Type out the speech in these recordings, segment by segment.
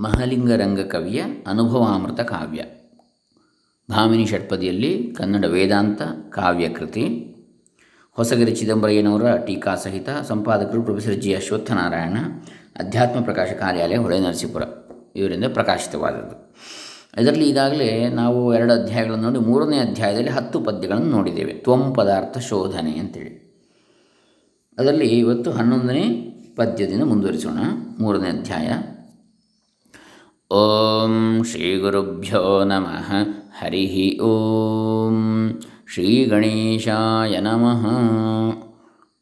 ಮಹಲಿಂಗರಂಗ ಕವಿಯ ಅನುಭವಾಮೃತ ಕಾವ್ಯ. ಭಾಮಿನಿ ಷಟ್ಪದಿಯಲ್ಲಿ ಕನ್ನಡ ವೇದಾಂತ ಕಾವ್ಯಕೃತಿ ಹೊಸಗಿರಿ ಚಿದಂಬರಯ್ಯನವರ ಟೀಕಾ ಸಹಿತ ಸಂಪಾದಕರು professor G. Ashwathnarayan, ಅಧ್ಯಾತ್ಮ ಪ್ರಕಾಶ ಕಾರ್ಯಾಲಯ ಹೊಳೆ ನರಸೀಪುರ ಇವರಿಂದ ಪ್ರಕಾಶಿತವಾದದ್ದು. ಇದರಲ್ಲಿ ಈಗಾಗಲೇ ನಾವು ಎರಡು ಅಧ್ಯಾಯಗಳನ್ನು ನೋಡಿ, ಮೂರನೇ ಅಧ್ಯಾಯದಲ್ಲಿ ಹತ್ತು ಪದ್ಯಗಳನ್ನು ನೋಡಿದ್ದೇವೆ. ತ್ವಂ ಪದಾರ್ಥ ಶೋಧನೆ ಅಂತೇಳಿ. ಅದರಲ್ಲಿ ಇವತ್ತು ಹನ್ನೊಂದನೇ ಪದ್ಯದಿಂದ ಮುಂದುವರಿಸೋಣ. ಮೂರನೇ ಅಧ್ಯಾಯ. ಓಂ ಶ್ರೀ ಗುರುಭ್ಯೋ ನಮಃ. ಹರಿ ಓಂ ಶ್ರೀ ಗಣೇಶಾಯ ನಮಃ.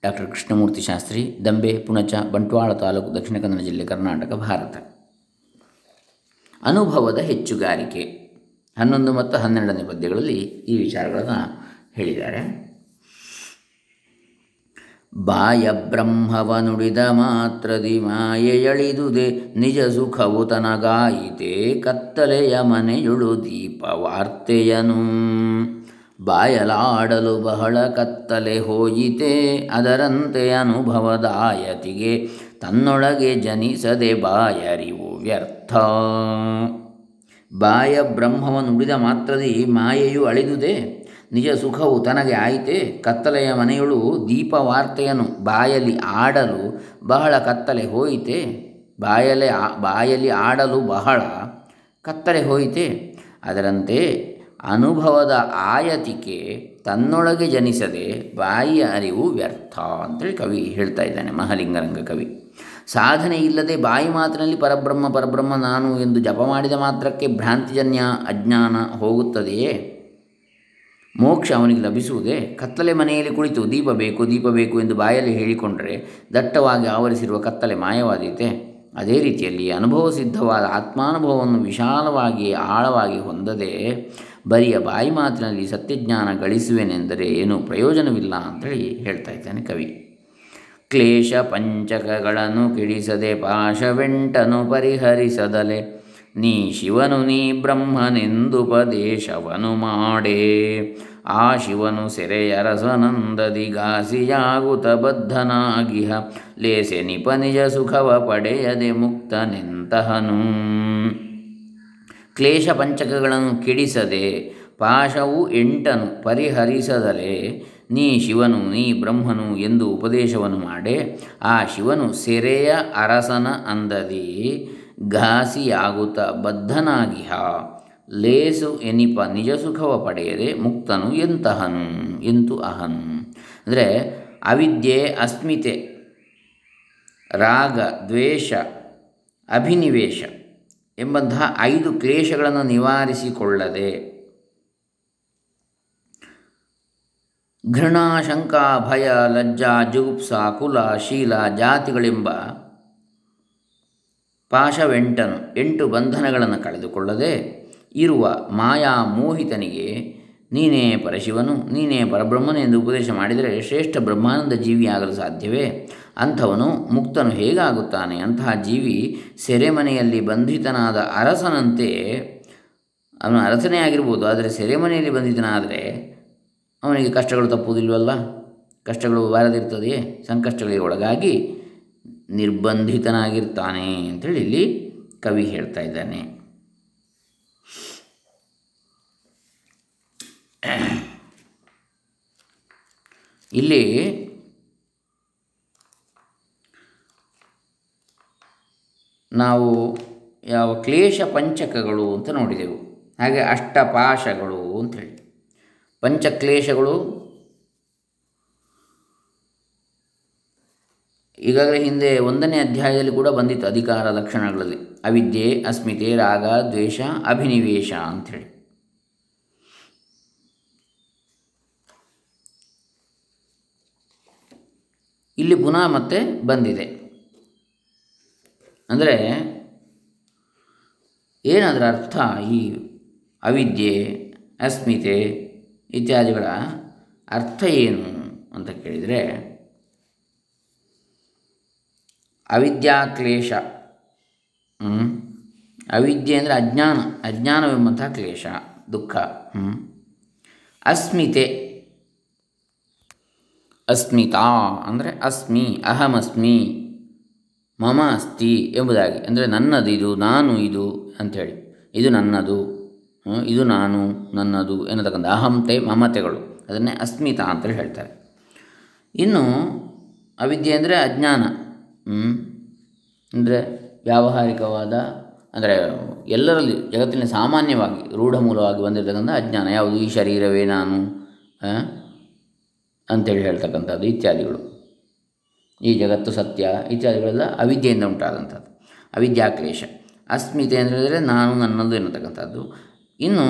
ಡಾಕ್ಟರ್ ಕೃಷ್ಣಮೂರ್ತಿ ಶಾಸ್ತ್ರಿ, ದಂಬೆ, ಪುಣಚ, ಬಂಟ್ವಾಳ ತಾಲೂಕು, ದಕ್ಷಿಣ ಕನ್ನಡ ಜಿಲ್ಲೆ, ಕರ್ನಾಟಕ, ಭಾರತ. ಅನುಭವದ ಹೆಚ್ಚುಗಾರಿಕೆ. ಹನ್ನೊಂದು ಮತ್ತು ಹನ್ನೆರಡನೇ ಪದ್ಯಗಳಲ್ಲಿ ಈ ವಿಚಾರಗಳನ್ನು ಹೇಳಿದ್ದಾರೆ. ಬಾಯ ಬ್ರಹ್ಮವ ನುಡಿದ ಮಾತ್ರದಿ ಮಾಯೆಯಳಿದುದೆ ನಿಜ ಸುಖವು ತನಗಾಯಿತೆ ಕತ್ತಲೆಯ ಮನೆಯುಳು ದೀಪ ವಾರ್ತೆಯನು ಬಾಯಲಾಡಲು ಬಹಳ ಕತ್ತಲೆ ಹೋಯಿತೆ ಅದರಂತೆ ಅನುಭವದಾಯತಿಗೆ ತನ್ನೊಳಗೆ ಜನಿಸದೆ ಬಾಯರಿವು ವ್ಯರ್ಥ. ಬಾಯ ಬ್ರಹ್ಮವನ್ನು ಮಾತ್ರದಿ ಮಾಯೆಯು ಅಳಿದುದೆ ನಿಜ ಸುಖವು ತನಗೆ ಆಯಿತೆ? ಕತ್ತಲೆಯ ಮನೆಯಳು ದೀಪವಾರ್ತೆಯನ್ನು ಬಾಯಲ್ಲಿ ಆಡಲು ಬಹಳ ಕತ್ತಲೆ ಹೋಯಿತೆ? ಬಾಯಲೆ ಬಾಯಲ್ಲಿ ಆಡಲು ಬಹಳ ಕತ್ತಲೆ ಹೋಯಿತೆ? ಅದರಂತೆ ಅನುಭವದ ಆಯತಿಕೆ ತನ್ನೊಳಗೆ ಜನಿಸದೆ ಬಾಯಿಯ ಅರಿವು ವ್ಯರ್ಥ ಅಂತೇಳಿ ಕವಿ ಹೇಳ್ತಾ ಇದ್ದಾನೆ, ಮಹಲಿಂಗರಂಗ ಕವಿ. ಸಾಧನೆ ಇಲ್ಲದೆ ಬಾಯಿ ಮಾತಿನಲ್ಲಿ ಪರಬ್ರಹ್ಮ ಪರಬ್ರಹ್ಮ ನಾನು ಎಂದು ಜಪ ಮಾಡಿದ ಮಾತ್ರಕ್ಕೆ ಭ್ರಾಂತಿಜನ್ಯ ಅಜ್ಞಾನ ಹೋಗುತ್ತದೆಯೇ? ಮೋಕ್ಷ ಅವನಿಗೆ ಲಭಿಸುವುದೇ ಕತ್ತಲೆ ಮನೆಯಲ್ಲಿ ಕುಳಿತು ದೀಪ ಬೇಕು ದೀಪ ಬೇಕು ಎಂದು ಬಾಯಲ್ಲಿ ಹೇಳಿಕೊಂಡರೆ ದಟ್ಟವಾಗಿ ಆವರಿಸಿರುವ ಕತ್ತಲೆ ಮಾಯವಾದೀತೆ. ಅದೇ ರೀತಿಯಲ್ಲಿ ಅನುಭವ ಸಿದ್ಧವಾದ ಆತ್ಮಾನುಭವವನ್ನು ವಿಶಾಲವಾಗಿ ಆಳವಾಗಿ ಹೊಂದದೆ ಬರಿಯ ಬಾಯಿ ಮಾತಿನಲ್ಲಿ ಸತ್ಯಜ್ಞಾನ ಗಳಿಸುವೆನೆಂದರೆ ಏನೂ ಪ್ರಯೋಜನವಿಲ್ಲ ಅಂತೇಳಿ ಹೇಳ್ತಾ ಇದ್ದಾನೆ ಕವಿ. ಕ್ಲೇಶ ಪಂಚಕಗಳನ್ನು ಕಿಡಿಸದೆ ಪಾಶವೆಂಟನು ಪರಿಹರಿಸದಲೆ ನೀ ಶಿವನು ನೀ ಬ್ರಹ್ಮನೆಂದುಪದೇಶವನು ಮಾಡೇ. ಆ ಶಿವನು ಸೆರೆಯರಸನಂದದಿ ಗಾಸಿಯಾಗುತ ಬದ್ಧನಾಗಿಹ. ಲೇಸೆ ನಿಪ ನಿಜ ಸುಖವ ಪಡೆಯದೆ ಮುಕ್ತನೆಂತಹನು. ಕ್ಲೇಶ ಪಂಚಕಗಳನ್ನು ಕೆಡಿಸದೆ ಪಾಶವು ಎಂಟನು ಪರಿಹರಿಸದಲೆ ನೀ ಶಿವನು ನೀ ಬ್ರಹ್ಮನು ಎಂದು ಉಪದೇಶವನ್ನು ಮಾಡೆ. ಆ ಶಿವನು ಸೆರೆಯ ಅರಸನ ಅಂದದಿ. ಘಾಸಿಯಾಗುತ್ತ ಬದ್ಧನಾಗಿಹ. ಲೇಸು ಎನಿಪ ನಿಜ ಸುಖವ ಪಡೆಯದೆ ಮುಕ್ತನು ಎಂತಹನು? ಎಂತು ಅಹನ್? ಅಂದರೆ ಅವಿದ್ಯೆ, ಅಸ್ಮಿತೆ, ರಾಗ, ದ್ವೇಷ, ಅಭಿನಿವೇಶ ಎಂಬಂತಹ ಐದು ಕ್ಲೇಶಗಳನ್ನು ನಿವಾರಿಸಿಕೊಳ್ಳದೆ ಘೃಣಾ ಶಂಕಾ ಭಯ, ಲಜ್ಜಾ, ಜುಗುಪ್ಸ, ಕುಲ, ಶೀಲ, ಜಾತಿಗಳೆಂಬ ಪಾಶವೆಂಟನು ಎಂಟು ಬಂಧನಗಳನ್ನು ಕಳೆದುಕೊಳ್ಳದೆ ಇರುವ ಮಾಯಾ ಮೋಹಿತನಿಗೆ ನೀನೇ ಪರಶಿವನು, ನೀನೇ ಪರಬ್ರಹ್ಮನು ಎಂದು ಉಪದೇಶ ಮಾಡಿದರೆ ಶ್ರೇಷ್ಠ ಬ್ರಹ್ಮಾನಂದ ಜೀವಿಯಾಗಲು ಸಾಧ್ಯವೇ? ಅಂಥವನು ಮುಕ್ತನು ಹೇಗಾಗುತ್ತಾನೆ? ಅಂತಹ ಜೀವಿ ಸೆರೆಮನೆಯಲ್ಲಿ ಬಂಧಿತನಾದ ಅರಸನಂತೆ, ಅವನು ಅರಸನೇ ಆಗಿರ್ಬೋದು, ಆದರೆ ಸೆರೆಮನೆಯಲ್ಲಿ ಬಂಧಿತನಾದರೆ ಅವನಿಗೆ ಕಷ್ಟಗಳು ತಪ್ಪುವುದಿಲ್ವಲ್ಲ? ಕಷ್ಟಗಳು ಬಾರದಿರ್ತದೆಯೇ? ಸಂಕಷ್ಟಗಳಿಗೆ ಒಳಗಾಗಿ ನಿರ್ಬಂಧಿತನಾಗಿರ್ತಾನೆ ಅಂತೇಳಿ ಇಲ್ಲಿ ಕವಿ ಹೇಳ್ತಾ ಇದ್ದಾನೆ. ಇಲ್ಲಿ ನಾವು ಯಾವ ಕ್ಲೇಶ ಪಂಚಕಗಳು ಅಂತ ನೋಡಿದೆವು. ಹಾಗೆ ಅಷ್ಟಪಾಶಗಳು ಅಂಥೇಳಿ ಪಂಚಕ್ಲೇಶಗಳು ಈಗಾಗಲೇ ಹಿಂದೆ ಒಂದನೇ ಅಧ್ಯಾಯದಲ್ಲಿ ಕೂಡ ಬಂದಿತ್ತು ಅಧಿಕಾರ ಲಕ್ಷಣಗಳಲ್ಲಿ. ಅವಿದ್ಯೆ, ಅಸ್ಮಿತೆ, ರಾಗ, ದ್ವೇಷ, ಅಭಿನಿವೇಶ ಅಂಥೇಳಿ. ಇಲ್ಲಿ ಪುನಃ ಮತ್ತೆ ಬಂದಿದೆ. ಅಂದರೆ ಏನದರ ಅರ್ಥ ಈ ಅವಿದ್ಯೆ, ಅಸ್ಮಿತೆ ಇತ್ಯಾದಿಗಳ ಅರ್ಥ ಏನು ಅಂತ ಕೇಳಿದರೆ ಅವಿದ್ಯಾಕ್ಲೇಶ ಅವಿದ್ಯೆ ಅಂದರೆ ಅಜ್ಞಾನ. ಅಜ್ಞಾನವೆಂಬಂತಹ ಕ್ಲೇಶ, ದುಃಖ. ಅಸ್ಮಿತೆ. ಅಸ್ಮಿತಾ ಅಂದರೆ ಅಸ್ಮಿ, ಅಹಮಸ್ಮಿ ಮಮ ಅಸ್ತಿ ಎಂಬುದಾಗಿ. ಅಂದರೆ ನನ್ನದು ಇದು, ನಾನು ಇದು ಅಂಥೇಳಿ. ಇದು ನನ್ನದು ಇದು ನಾನು, ನನ್ನದು ಎನ್ನತಕ್ಕಂಥ ಅಹಂತೆ, ಮಮತೆಗಳು. ಅದನ್ನೇ ಅಸ್ಮಿತಾ ಅಂತೇಳಿ ಹೇಳ್ತಾರೆ. ಇನ್ನು ಅವಿದ್ಯೆ ಅಂದರೆ ಅಜ್ಞಾನ. ಅಂದರೆ ವ್ಯಾವಹಾರಿಕವಾದ, ಅಂದರೆ ಎಲ್ಲರಲ್ಲಿ ಜಗತ್ತಿನ ಸಾಮಾನ್ಯವಾಗಿ ರೂಢ ಮೂಲವಾಗಿ ಬಂದಿರತಕ್ಕಂಥ ಅಜ್ಞಾನ. ಯಾವುದು? ಈ ಶರೀರವೇ ನಾನು ಅಂತೇಳಿ ಹೇಳ್ತಕ್ಕಂಥದ್ದು ಇತ್ಯಾದಿಗಳು. ಈ ಜಗತ್ತು ಸತ್ಯ ಇತ್ಯಾದಿಗಳೆಲ್ಲ ಅವಿದ್ಯೆಯಿಂದ ಉಂಟಾದಂಥದ್ದು. ಅವಿದ್ಯಾಕ್ಲೇಶ. ಅಸ್ಮಿತೆ ಅಂತ ಹೇಳಿದರೆ ನಾನು ನನ್ನದು ಎನ್ನತಕ್ಕಂಥದ್ದು. ಇನ್ನು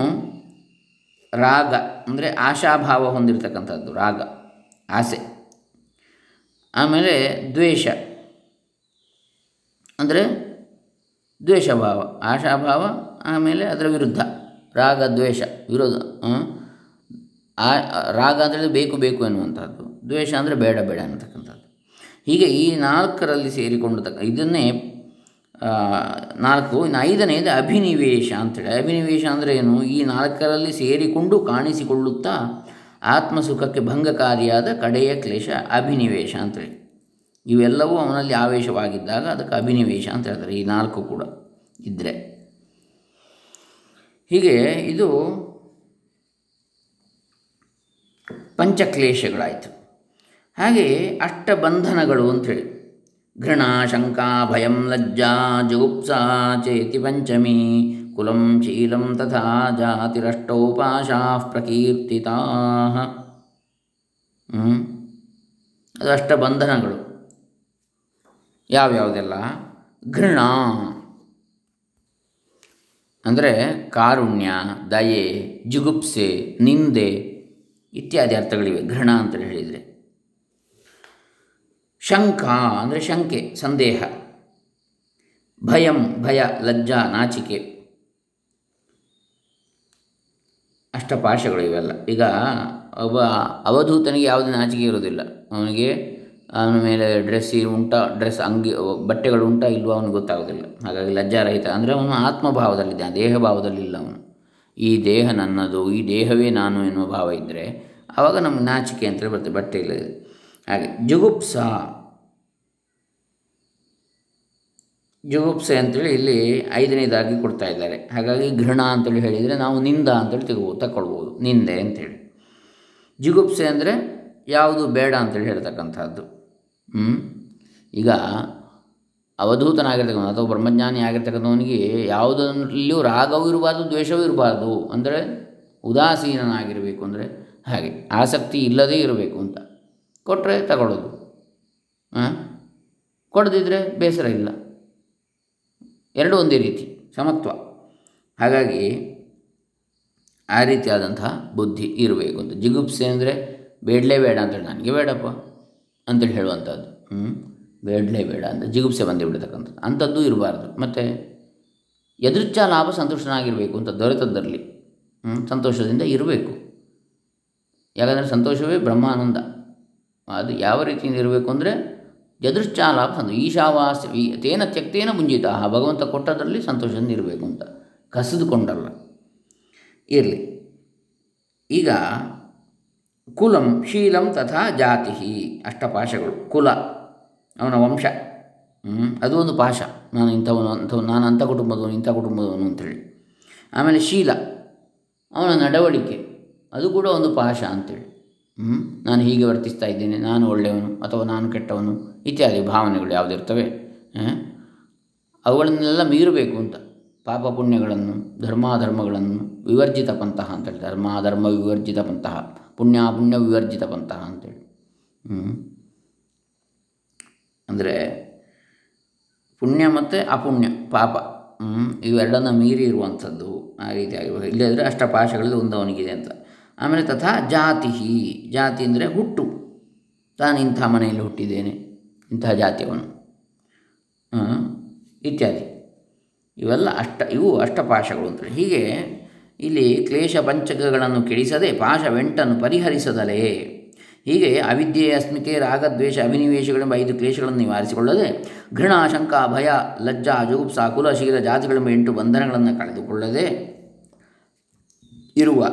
ರಾಗ, ಅಂದರೆ ಆಶಾಭಾವ ಹೊಂದಿರತಕ್ಕಂಥದ್ದು, ರಾಗ, ಆಸೆ. ಆಮೇಲೆ ದ್ವೇಷ. ಅಂದರೆ ದ್ವೇಷಭಾವ, ಆಶಾಭಾವ, ಆಮೇಲೆ ಅದರ ವಿರುದ್ಧ, ರಾಗ, ದ್ವೇಷ, ವಿರೋಧ ಆ, ರಾಗ ಅಂದರೆ ಬೇಕು ಬೇಕು ಎನ್ನುವಂಥದ್ದು ದ್ವೇಷ ಅಂದರೆ ಬೇಡ ಬೇಡ ಅನ್ನತಕ್ಕಂಥದ್ದು ಹೀಗೆ ಈ ನಾಲ್ಕರಲ್ಲಿ ಸೇರಿಕೊಂಡಿರ್ತಕ್ಕ, ಇದನ್ನೇ ನಾಲ್ಕು, ಇನ್ನು ಐದನೇದು ಅಭಿನಿವೇಶ ಅಂತೇಳಿ. ಅಭಿನಿವೇಶ ಅಂದರೆ ಏನು? ಈ ನಾಲ್ಕರಲ್ಲಿ ಸೇರಿಕೊಂಡು ಕಾಣಿಸಿಕೊಳ್ಳುತ್ತಾ ಆತ್ಮಸುಖಕ್ಕೆ ಭಂಗಕಾರಿಯಾದ ಕಡೆಯ ಕ್ಲೇಶ ಅಭಿನಿವೇಶ ಅಂತೇಳಿ. ಇವೆಲ್ಲವೂ ಅವನಲ್ಲಿ ಆವೇಶವಾಗಿದ್ದಾಗ ಅದಕ್ಕೆ ಅಭಿನಿವೇಶ ಅಂತ ಹೇಳ್ತಾರೆ, ಈ ನಾಲ್ಕು ಕೂಡ ಇದ್ದರೆ ಹೀಗೆ ಇದು ಪಂಚಕ್ಲೇಶಗಳಾಯಿತು. ಹಾಗೆ ಅಷ್ಟಬಂಧನಗಳು ಅಂಥೇಳಿ ಘೃಣ ಶಂಕಾ ಭಯಂ ಲಜ್ಜಾ ಜುಗುಪ್ಸಾ ಚೇತಿ ಪಂಚಮಿ ಕುಲಂ ಶೀಲಂ ತಥಾ ಜಾತಿರಷ್ಟೋಪಾಶಾ ಪ್ರಕೀರ್ತಿತಾ. ಅದು ಅಷ್ಟಬಂಧನಗಳು. ಯಾವ್ಯಾವುದೆಲ್ಲ? ಘೃಣ. ಅಂದರೆ ಕಾರುಣ್ಯ, ದಯೆ, ಜುಗುಪ್ಸೆ, ನಿಂದೆ ಇತ್ಯಾದಿ ಅರ್ಥಗಳಿವೆ. ಘೃಣ ಅಂತ ಹೇಳಿದರೆ. ಶಂಕ ಅಂದರೆ ಶಂಕೆ, ಸಂದೇಹ. ಭಯಂ, ಭಯ, ಲಜ್ಜಾ, ನಾಚಿಕೆ. ಅಷ್ಟಪಾಶಗಳು ಇವೆಲ್ಲ. ಈಗ ಒಬ್ಬ ಅವಧೂತನಿಗೆ ಯಾವುದೇ ನಾಚಿಕೆ ಇರೋದಿಲ್ಲ ಅವನಿಗೆ ಅವನ ಮೇಲೆ ಡ್ರೆಸ್ ಉಂಟಾ ಡ್ರೆಸ್ ಅಂಗಿ, ಬಟ್ಟೆಗಳು ಉಂಟಾ ಇಲ್ವೋ ಅವನಿಗೆ ಗೊತ್ತಾಗೋದಿಲ್ಲ. ಹಾಗಾಗಿ ಲಜ್ಜಾರಹಿತ. ಅಂದರೆ ಅವನು ಆತ್ಮಭಾವದಲ್ಲಿದ್ದಾನೆ ದೇಹ ಭಾವದಲ್ಲಿಲ್ಲ ಅವನು. ಈ ದೇಹ ನನ್ನದು, ಈ ದೇಹವೇ ನಾನು ಎನ್ನುವ ಭಾವ ಇದ್ದರೆ ಆವಾಗ ನಮ್ಗೆ ನಾಚಿಕೆ ಅಂತ ಬರ್ತದೆ ಬಟ್ಟೆ ಇಲ್ಲ ಹಾಗೆ, ಜುಗುಪ್ಸ. ಜುಗುಪ್ಸೆ ಅಂತೇಳಿ ಇಲ್ಲಿ ಐದನೇದಾಗಿ ಕೊಡ್ತಾ ಇದ್ದಾರೆ. ಹಾಗಾಗಿ ಘೃಣ ಅಂತೇಳಿ ಹೇಳಿದರೆ ನಾವು ನಿಂದ ಅಂತೇಳಿ ತೆಗೋ ತಗೊಳ್ಬೋದು ನಿಂದೆ ಅಂತೇಳಿ. ಜುಗುಪ್ಸೆ ಅಂದರೆ ಯಾವುದು ಬೇಡ ಅಂತೇಳಿ ಹೇಳ್ತಕ್ಕಂಥದ್ದು. ಈಗ ಅವಧೂತನಾಗಿರ್ತಕ್ಕಂಥ ಅಥವಾ ಬ್ರಹ್ಮಜ್ಞಾನಿ ಆಗಿರ್ತಕ್ಕಂಥವನಿಗೆ ಯಾವುದರಲ್ಲಿಯೂ ರಾಗವೂ ಇರಬಾರ್ದು, ದ್ವೇಷವೂ ಇರಬಾರ್ದು ಅಂದರೆ ಉದಾಸೀನನಾಗಿರಬೇಕು ಅಂದರೆ ಹಾಗೆ, ಆಸಕ್ತಿ ಇಲ್ಲದೇ ಇರಬೇಕು ಅಂತ. ಕೊಟ್ಟರೆ ತಗೊಳ್ಳೋದು. ಹಾಂ ಕೊಡದಿದ್ದರೆ ಬೇಸರ ಇಲ್ಲ. ಎರಡೂ ಒಂದೇ ರೀತಿ, ಸಮತ್ವ. ಹಾಗಾಗಿ ಆ ರೀತಿಯಾದಂತಹ ಬುದ್ಧಿ ಇರಬೇಕು ಅಂತ. ಜಿಗುಪ್ಸೆ ಅಂದರೆ ಬೇಡಲೇ ಬೇಡ ಅಂತೇಳಿ ನನಗೆ ಬೇಡಪ್ಪ. ಅಂತೇಳಿ ಹೇಳುವಂಥದ್ದು. ಹ್ಞೂ ಬೇಡಲೇ ಬೇಡ ಅಂತ ಜಿಗುಪ್ಸೆ ಬಂದೇ ಬಿಡತಕ್ಕಂಥದ್ದು. ಅಂಥದ್ದು ಇರಬಾರ್ದು. ಮತ್ತು ಎದುರುಚ್ಛ ಲಾಭ ಸಂತೋಷನಾಗಿರಬೇಕು ಅಂತ ದೊರೆತದ್ದರಲ್ಲಿ ಸಂತೋಷದಿಂದ ಇರಬೇಕು. ಯಾಕಂದರೆ ಸಂತೋಷವೇ ಬ್ರಹ್ಮಾನಂದ. ಅದು ಯಾವ ರೀತಿಯಿಂದ ಇರಬೇಕು ಅಂದರೆ ಲಾಭ ಸಂತೋಷ ಈಶಾವಾಸ ಈ ತೇನ ತ್ಯಕ್ತೇನ ಮುಂಜಿತ ಭಗವಂತ ಕೊಟ್ಟದರಲ್ಲಿ ಸಂತೋಷದಿಂದ ಇರಬೇಕು ಅಂತ. ಕಸಿದುಕೊಂಡಲ್ಲ. ಇರಲಿ. ಈಗ ಕುಲಂ ಶೀಲಂ ತಥಾ ಜಾತಿ ಅಷ್ಟಪಾಶಗಳು. ಕುಲ. ಅವನ ವಂಶ. ಅದು ಒಂದು ಪಾಶ. ನಾನು ಇಂಥವನು, ಅಂಥವನು, ನಾನು ಅಂಥ ಕುಟುಂಬದವನು, ಇಂಥ ಕುಟುಂಬದವನು ಅಂಥೇಳಿ ಆಮೇಲೆ ಶೀಲ. ಅವನ ನಡವಳಿಕೆ. ಅದು ಕೂಡ ಒಂದು ಪಾಶ ಹ್ಞೂ ನಾನು ಹೀಗೆ ವರ್ತಿಸ್ತಾ ಇದ್ದೇನೆ, ನಾನು ಒಳ್ಳೆಯವನು ಅಥವಾ ನಾನು ಕೆಟ್ಟವನು, ಇತ್ಯಾದಿ ಭಾವನೆಗಳು ಯಾವುದಿರ್ತವೆ ಅವುಗಳನ್ನೆಲ್ಲ ಮೀರಬೇಕು ಅಂತ. ಪಾಪ ಪುಣ್ಯಗಳನ್ನು, ಧರ್ಮಾಧರ್ಮಗಳನ್ನು ವಿವರ್ಜಿತ ಪಂತಹ ಅಂತೇಳಿ. ಧರ್ಮಾಧರ್ಮ ವಿವರ್ಜಿತ ಪಂತಹ ಪುಣ್ಯ ಪುಣ್ಯ ವಿವರ್ಜಿತ ಪಂತಹ ಅಂತೇಳಿ ಅಂದರೆ ಪುಣ್ಯ ಮತ್ತು ಅಪುಣ್ಯ, ಪಾಪ. ಇವೆರಡನ್ನು ಮೀರಿ ಇರುವಂಥದ್ದು ಆ ರೀತಿಯಾಗಿ ಇಲ್ಲದ್ರೆ ಅಷ್ಟಪಾಶಗಳಲ್ಲಿ ಒಂದು ಅವನಿಗಿದೆ ಅಂತ. ಆಮೇಲೆ ತಥಾ ಜಾತಿ ಜಾತಿ ಅಂದರೆ ಹುಟ್ಟು. ತಾನು ಇಂಥ ಮನೆಯಲ್ಲಿ ಹುಟ್ಟಿದ್ದೇನೆ, ಇಂಥ ಜಾತಿಯವನು ಇತ್ಯಾದಿ. ಇವೆಲ್ಲ ಅಷ್ಟ, ಇವು ಅಷ್ಟಪಾಶಗಳು ಅಂತೇಳಿ. ಹೀಗೆ ಇಲ್ಲಿ ಕ್ಲೇಶ ಪಂಚಕಗಳನ್ನು ಕೆಡಿಸದೆ ಪಾಶವೆಂಟನ್ನು ಪರಿಹರಿಸದಲೇ? ಹೀಗೆ ಅವಿದ್ಯೆ, ಅಸ್ಮಿತೆ ರಾಗದ್ವೇಷ ಅಭಿನಿವೇಶಗಳೆಂಬ ಐದು ಕ್ಲೇಶಗಳನ್ನು ನಿವಾರಿಸಿಕೊಳ್ಳದೆ ಘೃಣ, ಶಂಕ, ಭಯ, ಲಜ್ಜಾ ಜೂಪ್ಸ ಕುಲಶೀಲ ಜಾತಿಗಳೆಂಬ ಎಂಟು ಬಂಧನಗಳನ್ನು ಕಳೆದುಕೊಳ್ಳದೆ ಇರುವ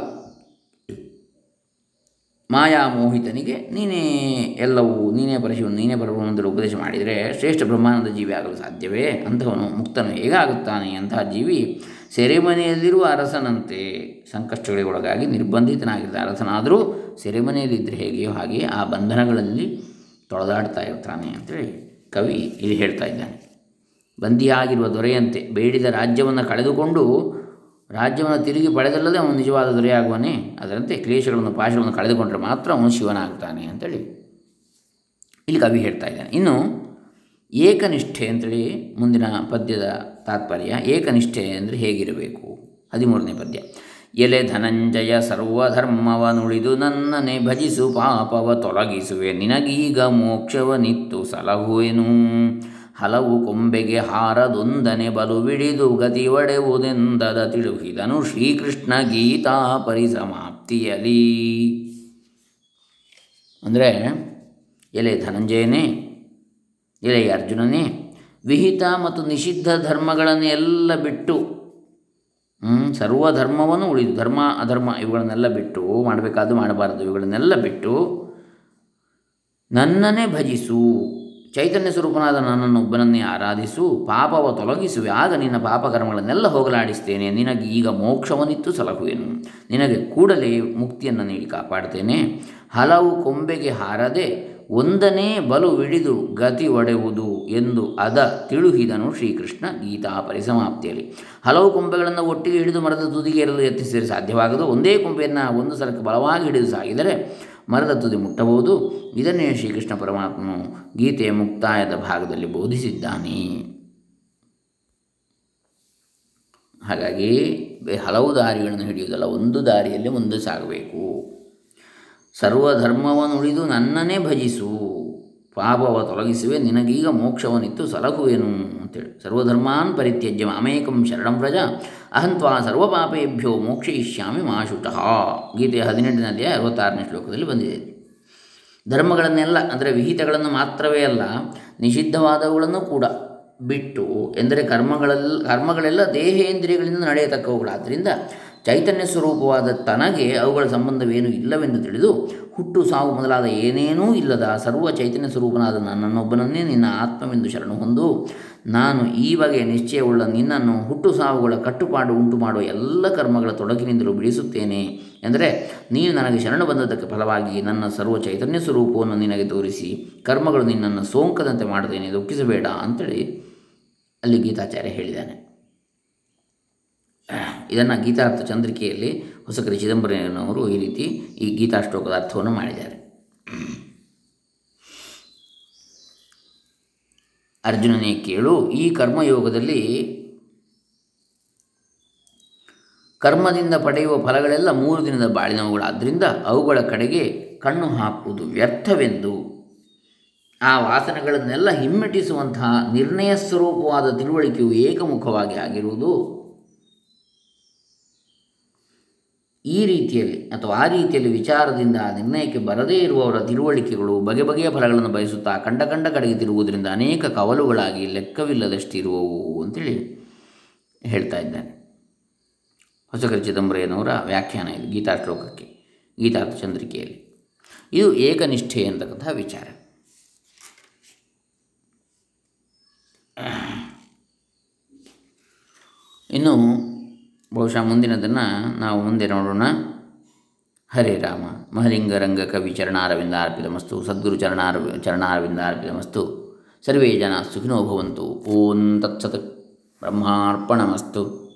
ಮಾಯಾಮೋಹಿತನಿಗೆ ನೀನೇ ಎಲ್ಲವೂ, ನೀನೇ ಪರಶಿವನು ನೀನೇ ಪರಬ್ರಹ್ಮಂತರು ಉಪದೇಶ ಮಾಡಿದರೆ ಶ್ರೇಷ್ಠ ಬ್ರಹ್ಮಾನಂದ ಜೀವಿ ಆಗಲು ಸಾಧ್ಯವೇ? ಅಂಥವನು ಮುಕ್ತನು ಹೇಗಾಗುತ್ತಾನೆ ಅಂತಹ ಜೀವಿ ಸೆರೆಮನೆಯಲ್ಲಿರುವ ಅರಸನಂತೆ ಸಂಕಷ್ಟಗಳಿಗೆ ಒಳಗಾಗಿ ನಿರ್ಬಂಧಿತನಾಗಿದ್ದ ಅರಸನಾದರೂ ಸೆರೆಮನೆಯಲ್ಲಿದ್ದರೆ ಹೇಗೆಯೋ ಹಾಗೆ ಆ ಬಂಧನಗಳಲ್ಲಿ ತೊಳೆದಾಡ್ತಾ ಇರ್ತಾನೆ ಅಂತೇಳಿ ಕವಿ ಇಲ್ಲಿ ಹೇಳ್ತಾ ಇದ್ದಾನೆ. ಬಂದಿಯಾಗಿರುವ ದೊರೆಯಂತೆ ಬೇಡಿದ ರಾಜ್ಯವನ್ನು ಕಳೆದುಕೊಂಡು ರಾಜ್ಯವನ್ನು ತಿರುಗಿ ಪಡೆದಲ್ಲದೆ ಅವನು ನಿಜವಾದ ದೊರೆಯಾಗುವನೇ? ಅದರಂತೆ ಕ್ಲೇಶಗಳನ್ನು ಪಾಶಗಳನ್ನು ಕಳೆದುಕೊಂಡರೆ ಮಾತ್ರ ಅವನು ಶಿವನಾಗ್ತಾನೆ ಅಂತೇಳಿ ಇಲ್ಲಿ ಕವಿ ಹೇಳ್ತಾ ಇದ್ದಾನೆ. ಇನ್ನು ಏಕನಿಷ್ಠೆ ಅಂತೇಳಿ ಮುಂದಿನ ಪದ್ಯದ ತಾತ್ಪರ್ಯ ಏಕನಿಷ್ಠೆ ಅಂದರೆ ಹೇಗಿರಬೇಕು? ಹದಿಮೂರನೇ ಪದ್ಯ. ಎಲೆ ಧನಂಜಯ ಸರ್ವಧರ್ಮವನುಳಿದು ನನ್ನನೆ ಭಜಿಸು ಪಾಪವ ತೊಲಗಿಸುವೆ. ನಿನಗೀಗ ಮೋಕ್ಷವನಿತ್ತು ಸಲಹುವೆನು ಹಲವು ಕೊಂಬೆಗೆ ಹಾರದೊಂದನೆ ಬಲು ಬಿಡಿದು ಗತಿ ಒಡೆವುದೆಂದದ ತಿಳುಹಿದನು ಶ್ರೀಕೃಷ್ಣ ಗೀತಾ ಪರಿಸಮಾಪ್ತಿಯಲಿ. ಅಂದರೆ ಎಲೆ ಧನಂಜಯನೇ, ಎಲೆ ಅರ್ಜುನನೇ ವಿಹಿತ ಮತ್ತು ನಿಷಿದ್ಧ ಧರ್ಮಗಳನ್ನು ಎಲ್ಲ ಬಿಟ್ಟು ಸರ್ವಧರ್ಮವನ್ನು ಉಳಿದು ಧರ್ಮ, ಅಧರ್ಮ ಇವುಗಳನ್ನೆಲ್ಲ ಬಿಟ್ಟು, ಮಾಡಬೇಕಾದ್ದು ಮಾಡಬಾರದು, ಇವುಗಳನ್ನೆಲ್ಲ ಬಿಟ್ಟು ನನ್ನನ್ನೇ ಭಜಿಸು, ಚೈತನ್ಯ ಸ್ವರೂಪನಾದ ನನ್ನನ್ನು ಒಬ್ಬನನ್ನೇ ಆರಾಧಿಸು, ಪಾಪವ ತೊಲಗಿಸುವೆ, ಆಗ ನಿನ್ನ ಪಾಪಕರ್ಮಗಳನ್ನೆಲ್ಲ ಹೋಗಲಾಡಿಸ್ತೇನೆ, ನಿನಗೆ ಈಗ ಮೋಕ್ಷವನ್ನಿತ್ತು ಸಲಹುವೆನು, ನಿನಗೆ ಕೂಡಲೇ ಮುಕ್ತಿಯನ್ನು ನೀಡಿ ಕಾಪಾಡ್ತೇನೆ, ಹಲವು ಕೊಂಬೆಗೆ ಹಾರದೆ ಒಂದನೇ ಬಲು ಹಿಡಿದು ಗತಿ ಒಡೆಯುವುದು ಎಂದು ಅದ ತಿಳುಹಿದನು ಶ್ರೀಕೃಷ್ಣ ಗೀತಾ ಪರಿಸಮಾಪ್ತಿಯಲ್ಲಿ. ಹಲವು ಕೊಂಬೆಗಳನ್ನು ಒಟ್ಟಿಗೆ ಹಿಡಿದು ಮರದ ತುದಿಗೆ ಇರಲು ಯತ್ನಿಸಿದರೆ ಸಾಧ್ಯವಾಗದು. ಒಂದೇ ಕೊಂಬೆಯನ್ನು ಒಂದು ಸಲಕ್ಕೆ ಬಲವಾಗಿ ಹಿಡಿದು ಸಾಗಿದರೆ ಮರದ ತುದಿ ಮುಟ್ಟಬಹುದು. ಇದನ್ನೇ ಶ್ರೀಕೃಷ್ಣ ಪರಮಾತ್ಮನು ಗೀತೆಯ ಮುಕ್ತಾಯದ ಭಾಗದಲ್ಲಿ ಬೋಧಿಸಿದ್ದಾನೆ. ಹಾಗಾಗಿ ಹಲವು ದಾರಿಗಳನ್ನು ಹಿಡಿಯುವುದಲ್ಲ, ಒಂದು ದಾರಿಯಲ್ಲಿ ಮುಂದೆ ಸಾಗಬೇಕು. ಸರ್ವಧರ್ಮವನ್ನು ಉಳಿದು ನನ್ನನ್ನೇ ಭಜಿಸು. ಪಾಪವ ತೊಲಗಿಸುವೆ, ನಿನಗೀಗ ಮೋಕ್ಷವನಿತ್ತು ಸಲಹುವೆನು ಅಂತೇಳಿ. ಸರ್ವಧರ್ಮಾನ್ ಪರಿತ್ಯಜ್ಯ ಅಮೇಕಂ ಶರಣಂ ವ್ರಜ ಅಹಂತ್ವಾ ಸರ್ವಪಾಪೇಭ್ಯೋ ಮೋಕ್ಷಯಿಷ್ಯಾಮಿ ಮಾಶುತಃ ಗೀತೆಯ ಹದಿನೆಂಟನೇ ಅಧ್ಯಾಯ ಅರವತ್ತಾರನೇ ಶ್ಲೋಕದಲ್ಲಿ ಬಂದಿದೆ ಧರ್ಮಗಳನ್ನೆಲ್ಲ, ಅಂದರೆ ವಿಹಿತಗಳನ್ನು ಮಾತ್ರವೇ ಅಲ್ಲ, ನಿಷಿದ್ಧವಾದವುಗಳನ್ನು ಕೂಡ ಬಿಟ್ಟು, ಎಂದರೆ ಕರ್ಮಗಳೆಲ್ಲ ಕರ್ಮಗಳೆಲ್ಲ ದೇಹೇಂದ್ರಿಯಗಳಿಂದ ನಡೆಯತಕ್ಕವುಗಳಾದ್ದರಿಂದ ಚೈತನ್ಯ ಸ್ವರೂಪವಾದ ತನಗೆ ಅವುಗಳ ಸಂಬಂಧವೇನೂ ಇಲ್ಲವೆಂದು ತಿಳಿದು ಹುಟ್ಟು ಸಾವು ಮೊದಲಾದ ಏನೇನೂ ಇಲ್ಲದ ಸರ್ವ ಚೈತನ್ಯ ಸ್ವರೂಪನಾದ ನನ್ನನ್ನೊಬ್ಬನನ್ನೇ ನಿನ್ನ ಆತ್ಮವೆಂದು ಶರಣು ಹೊಂದು ನಾನು ಈ ಬಗೆಯ ನಿಶ್ಚಯವುಳ್ಳ ನಿನ್ನನ್ನು ಹುಟ್ಟು ಸಾವುಗಳ ಕಟ್ಟುಪಾಡು ಉಂಟು ಮಾಡುವ ಎಲ್ಲ ಕರ್ಮಗಳ ತೊಡಗಿನಿಂದಲೂ ಬಿಡಿಸುತ್ತೇನೆ. ಎಂದರೆ ನೀನು ನನಗೆ ಶರಣು ಬಂದದಕ್ಕೆ ಫಲವಾಗಿ ನನ್ನ ಸರ್ವ ಚೈತನ್ಯ ಸ್ವರೂಪವನ್ನು ನಿನಗೆ ತೋರಿಸಿ ಕರ್ಮಗಳು ನಿನ್ನನ್ನು ಸೋಂಕದಂತೆ ಮಾಡುತ್ತೇನೆ, ದುಃಖಿಸಬೇಡ ಅಂತೇಳಿ ಅಲ್ಲಿ ಗೀತಾಚಾರ್ಯ ಹೇಳಿದ್ದಾನೆ. ಇದನ್ನು ಗೀತಾರ್ಥ ಚಂದ್ರಿಕೆಯಲ್ಲಿ ಹೊಸಕರಿ ಚಿದಂಬರನವರು ಈ ರೀತಿ ಈ ಗೀತಾಶ್ಲೋಕದ ಅರ್ಥವನ್ನು ಮಾಡಿದ್ದಾರೆ. ಅರ್ಜುನನೇ ಕೇಳು, ಈ ಕರ್ಮಯೋಗದಲ್ಲಿ ಕರ್ಮದಿಂದ ಪಡೆಯುವ ಫಲಗಳೆಲ್ಲ ಮೂರು ದಿನದ ಬಾಳಿನವುಗಳಾದ್ದರಿಂದ ಅವುಗಳ ಕಡೆಗೆ ಕಣ್ಣು ಹಾಕುವುದು ವ್ಯರ್ಥವೆಂದು. ಆ ವಾಸನೆಗಳನ್ನೆಲ್ಲ ಹಿಮ್ಮೆಟ್ಟಿಸುವಂತಹ ನಿರ್ಣಯ ಸ್ವರೂಪವಾದ ತಿಳುವಳಿಕೆಯು ಏಕಮುಖವಾಗಿ ಆಗಿರುವುದು ಈ ರೀತಿಯಲ್ಲಿ ಅಥವಾ ಆ ರೀತಿಯಲ್ಲಿ ವಿಚಾರದಿಂದ ನಿರ್ಣಯಕ್ಕೆ ಬರದೇ ಇರುವವರ ತಿಳುವಳಿಕೆಗಳು ಬಗೆ ಬಗೆಯ ಫಲಗಳನ್ನು ಬಯಸುತ್ತಾ ಕಂಡ ಕಂಡ ಕಡೆಗೆ ತಿರುಗುವುದರಿಂದ ಅನೇಕ ಕವಲುಗಳಾಗಿ ಲೆಕ್ಕವಿಲ್ಲದಷ್ಟಿರುವವು ಅಂತೇಳಿ ಹೇಳ್ತಾ ಇದ್ದಾನೆ. ಹೊಸಕರಿ ಚಿದಂಬರಯ್ಯನವರ ವ್ಯಾಖ್ಯಾನ ಇದು ಗೀತಾ ಶ್ಲೋಕಕ್ಕೆ ಗೀತಾರ್ಥ ಚಂದ್ರಿಕೆಯಲ್ಲಿ. ಇದು ಏಕನಿಷ್ಠೆ ಅಂತಕ್ಕಂಥ ವಿಚಾರ. ಇನ್ನು ಬಹುಶಃ ಮುಂದಿನದನ್ನು ನಾವು ಮುಂದೆ ನೋಡೋಣ. ಹರೇ ರಾಮ. ಮಹಲಿಂಗರಂಗ ಕವಿ ಚರಣಾರವಿಂದ ಅರ್ಪಿತಮಸ್ತು ಸದ್ಗುರು ಚರಣಾರ, ಚರಣಾರವಿಂದ ಅರ್ಪಿತಮಸ್ತು ಸರ್ವೇ ಜನ ಸುಖಿನೋ ಭವಂತು. ಓಂ ತತ್ಸತ್ ಬ್ರಹ್ಮಾರ್ಪಣಮಸ್ತು